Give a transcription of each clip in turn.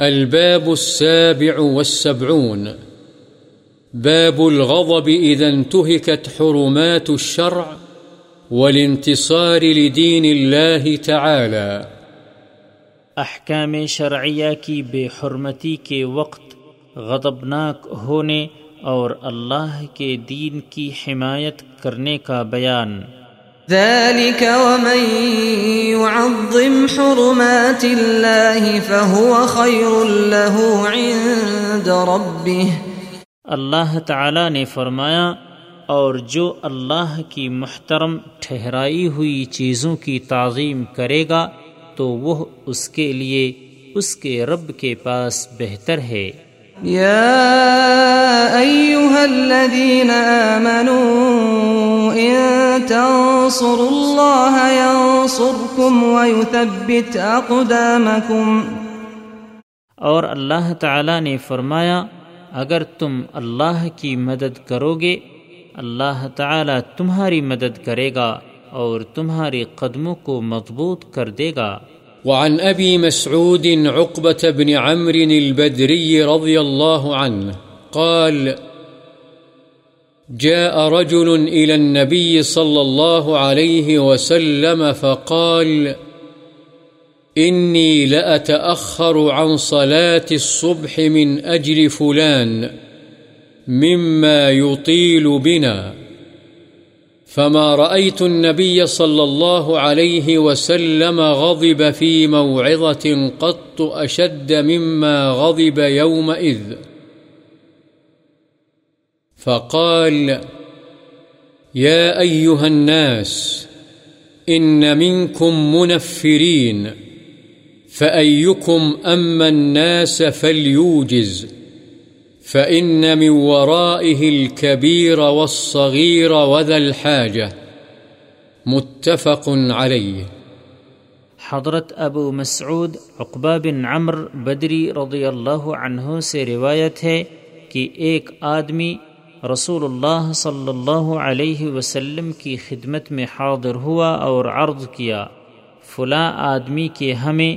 الباب السابع والسبعون. باب الغضب إذا انتهكت حرمات الشرع والانتصار لدين الله تعالى. احکام شرعیہ کی بے حرمتی کے وقت غضبناک ہونے اور اللہ کے دین کی حمایت کرنے کا بیان. ذلك ومن يعظم حرمات الله فهو خير له عند ربه۔ اللہ تعالی نے فرمایا اور جو اللہ کی محترم ٹھہرائی ہوئی چیزوں کی تعظیم کرے گا تو وہ اس کے لیے اس کے رب کے پاس بہتر ہے۔ يا أيها الذين آمنوا إن تنصروا الله ينصركم ويثبت أقدامكم. اور اللہ تعالی نے فرمایا اگر تم اللہ کی مدد کرو گے اللہ تعالی تمہاری مدد کرے گا اور تمہارے قدموں کو مضبوط کر دے گا۔ وعن أبي مسعود عقبة بن عمرو البدري رضي الله عنه قال جاء رجل إلى النبي صلى الله عليه وسلم فقال، إني لأتأخر عن صلاة الصبح من أجل فلان مما يطيل بنا. فما رأيت النبي صلى الله عليه وسلم غضب في موعظة قط أشد مما غضب يومئذ. فقال، يا أيها الناس، إن منكم منفرين، فأيكم أما الناس فليوجز، فإن من ورائه الكبير والصغير وذا الحاجة. متفق عليه. حضرت ابو مسعود عقبہ بن عمر بدری رضی اللہ عنہ سے روایت ہے کہ ایک آدمی رسول اللہ صلی اللہ علیہ وسلم کی خدمت میں حاضر ہوا اور عرض کیا، فلاں آدمی کے ہمیں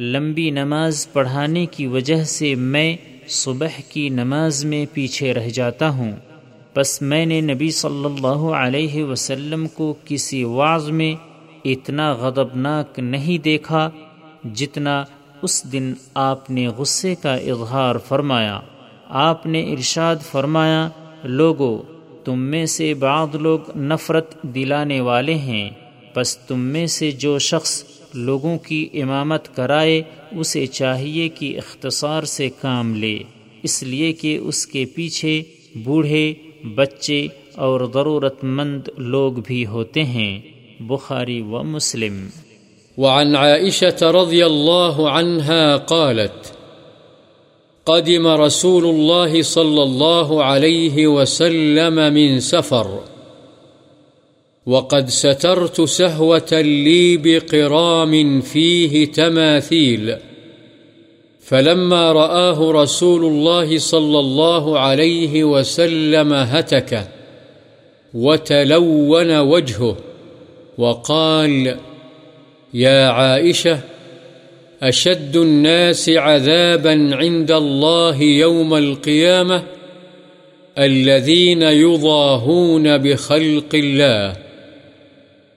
لمبی نماز پڑھانے کی وجہ سے میں صبح کی نماز میں پیچھے رہ جاتا ہوں۔ بس میں نے نبی صلی اللہ علیہ وسلم کو کسی واض میں اتنا غضبناک نہیں دیکھا جتنا اس دن آپ نے غصے کا اظہار فرمایا۔ آپ نے ارشاد فرمایا لوگو، تم میں سے بعض لوگ نفرت دلانے والے ہیں بس تم میں سے جو شخص لوگوں کی امامت کرائے، اسے چاہیے کہ اختصار سے کام لے، اس لیے کہ اس کے پیچھے بوڑھے، بچے اور ضرورت مند لوگ بھی ہوتے ہیں۔ بخاری و مسلم۔ وعن عائشة رضي الله عنها قالت قدم رسول الله صلى الله عليه وسلم من سفر. وقد سترت سهوة لي بقرام فيه تماثيل فلما رآه رسول الله صلى الله عليه وسلم هتك وتلون وجهه وقال يا عائشة أشد الناس عذابا عند الله يوم القيامة الذين يضاهون بخلق الله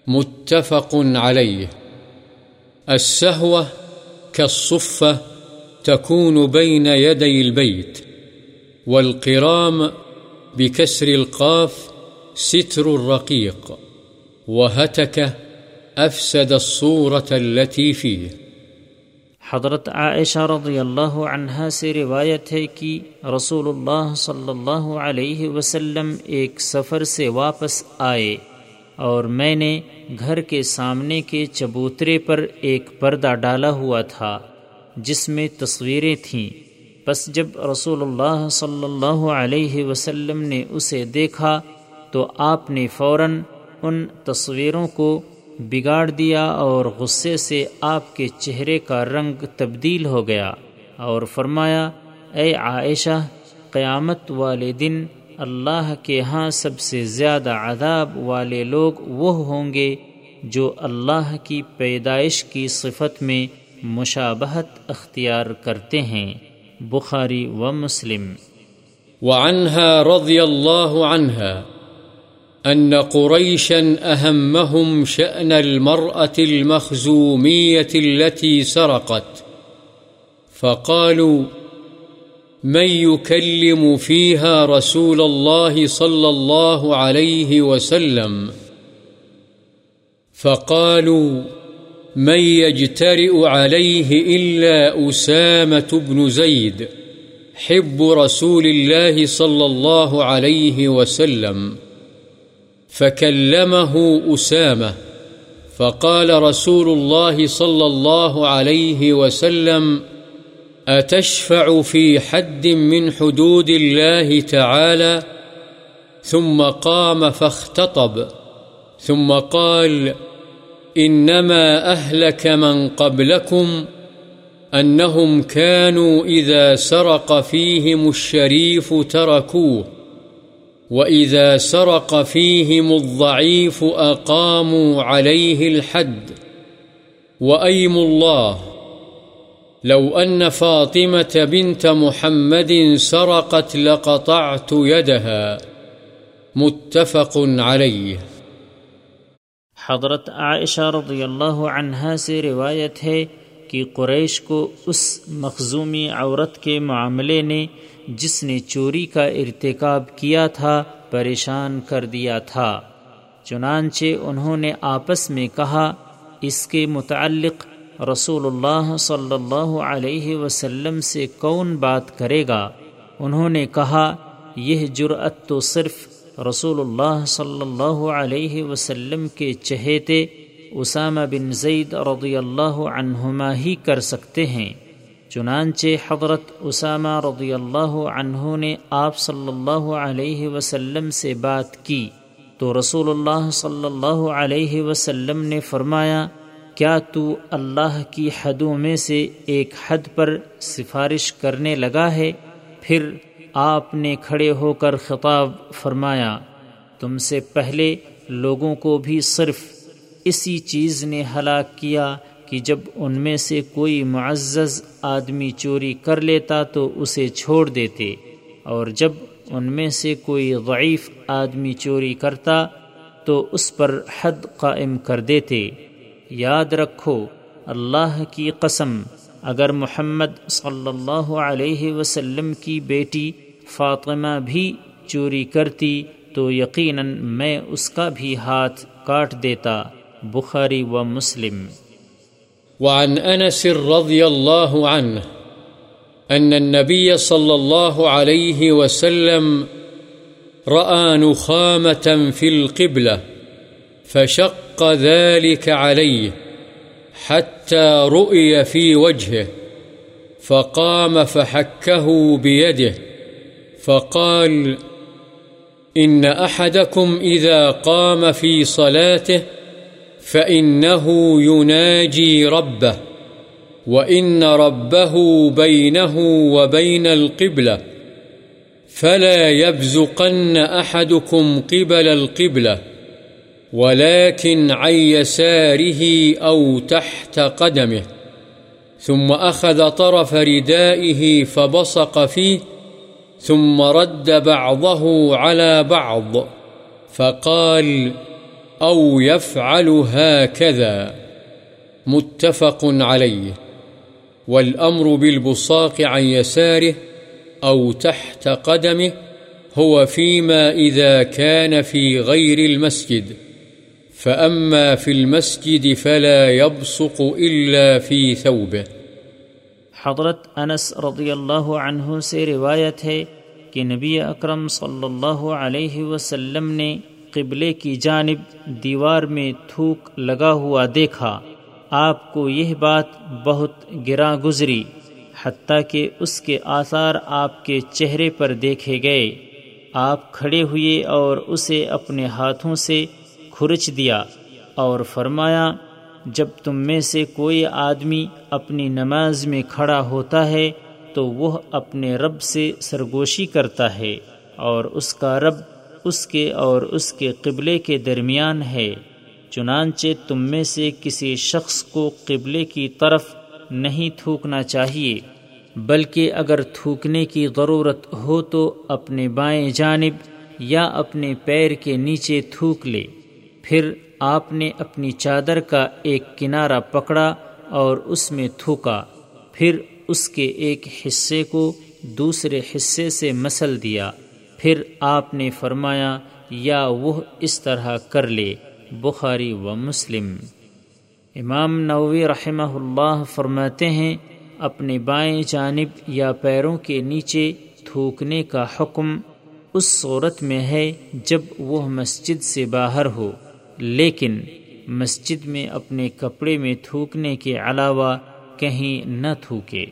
متفق عليه السهوة كالصفة تكون بين يدي البيت والقرام بكسر القاف ستر الرقيق وهتك أفسد الصورة التي فيه حضرت عائشہ رضی اللہ عنہا سے روایت ہے کہ رسول اللہ صلی اللہ علیہ وسلم ایک سفر سے واپس آئے اور میں نے گھر کے سامنے کے چبوترے پر ایک پردہ ڈالا ہوا تھا جس میں تصویریں تھیں۔ بس جب رسول اللہ صلی اللہ علیہ وسلم نے اسے دیکھا تو آپ نے فوراً ان تصویروں کو بگاڑ دیا اور غصے سے آپ کے چہرے کا رنگ تبدیل ہو گیا اور فرمایا، اے عائشہ، قیامت والے دن اللہ کے ہاں سب سے زیادہ عذاب والے لوگ وہ ہوں گے جو اللہ کی پیدائش کی صفت میں مشابہت اختیار کرتے ہیں۔ بخاری و مسلم۔ وعنها رضي الله عنها أن قريشا أهمهم شأن المرأة المخزومية التي سرقت. فقالوا، من يكلم فيها رسول الله صلى الله عليه وسلم؟ فقالوا، من يجترئ عليه إلا أسامة بن زيد، حب رسول الله صلى الله عليه وسلم. فكلمه أسامة، فقال رسول الله صلى الله عليه وسلم أتشفع في حد من حدود الله تعالى؟ ثم قام فاختطب، ثم قال إنما أهلك من قبلكم أنهم كانوا إذا سرق فيهم الشريف تركوه. وإذا سرق فيهم الضعيف أقاموا عليه الحد وأيم الله لو أن فاطمة بنت محمد سرقت لقطعت يدها متفق عليه حضرت عائشہ رضی اللہ عنہا سے روایت ہے کہ قریش کو اس مخزومی عورت کے معاملے نے جس نے چوری کا ارتکاب کیا تھا پریشان کر دیا تھا۔ چنانچہ انہوں نے آپس میں کہا، اس کے متعلق رسول اللہ صلی اللہ علیہ وسلم سے کون بات کرے گا؟ انہوں نے کہا، یہ جرأت تو صرف رسول اللہ صلی اللہ علیہ وسلم کے چہیتے اسامہ بن زید رضی اللہ عنہما ہی کر سکتے ہیں۔ چنانچہ حضرت اسامہ رضی اللہ عنہ نے آپ صلی اللہ علیہ وسلم سے بات کی تو رسول اللہ صلی اللہ علیہ وسلم نے فرمایا، کیا تو اللہ کی حدوں میں سے ایک حد پر سفارش کرنے لگا ہے؟ پھر آپ نے کھڑے ہو کر خطاب فرمایا، تم سے پہلے لوگوں کو بھی صرف اسی چیز نے ہلاک کیا کہ جب ان میں سے کوئی معزز آدمی چوری کر لیتا تو اسے چھوڑ دیتے، اور جب ان میں سے کوئی ضعیف آدمی چوری کرتا تو اس پر حد قائم کر دیتے۔ یاد رکھو، اللہ کی قسم، اگر محمد صلی اللہ علیہ وسلم کی بیٹی فاطمہ بھی چوری کرتی تو یقیناً میں اس کا بھی ہاتھ کاٹ دیتا، بخاری و مسلم۔ وعن أنس رضي الله عنه أن النبي صلى الله عليه وسلم رأى نخامة في القبلة فشق ذلك عليه حتى رؤي في وجهه فقام فحكه بيده فقال إن أحدكم إذا قام في صلاته فإنه يناجي ربه وإن ربه بينه وبين القبلة فلا يبزقن أحدكم قبل القبلة ولكن عن يساره أو تحت قدمه ثم أخذ طرف ردائه فبصق فيه ثم رد بعضه على بعض فقال فقال أو يفعل هكذا. متفق عليه. والأمر بالبصاق عن يساره أو تحت قدمه هو فيما إذا كان في غير المسجد. فأما في المسجد فلا يبصق إلا في ثوبه. حضرت انس رضی اللہ عنہ سے روایت ہے کہ نبی اکرم صلی اللہ علیہ وسلم نے قبلے کی جانب دیوار میں تھوک لگا ہوا دیکھا۔ آپ کو یہ بات بہت گراں گزری، حتیٰ کہ اس کے آثار آپ کے چہرے پر دیکھے گئے۔ آپ کھڑے ہوئے اور اسے اپنے ہاتھوں سے کھرچ دیا اور فرمایا، جب تم میں سے کوئی آدمی اپنی نماز میں کھڑا ہوتا ہے، تو وہ اپنے رب سے سرگوشی کرتا ہے اور اس کا رب اس کے اور اس کے قبلے کے درمیان ہے، چنانچہ تم میں سے کسی شخص کو قبلے کی طرف نہیں تھوکنا چاہیے، بلکہ اگر تھوکنے کی ضرورت ہو تو اپنے بائیں جانب یا اپنے پیر کے نیچے تھوک لے۔ پھر آپ نے اپنی چادر کا ایک کنارہ پکڑا اور اس میں تھوکا، پھر اس کے ایک حصے کو دوسرے حصے سے مسل دیا۔ پھر آپ نے فرمایا، یا وہ اس طرح کر لے، بخاری و مسلم۔ امام نووی رحمہ اللہ فرماتے ہیں، اپنے بائیں جانب یا پیروں کے نیچے تھوکنے کا حکم اس صورت میں ہے جب وہ مسجد سے باہر ہو۔ لیکن مسجد میں اپنے کپڑے میں تھوکنے کے علاوہ کہیں نہ تھوکے۔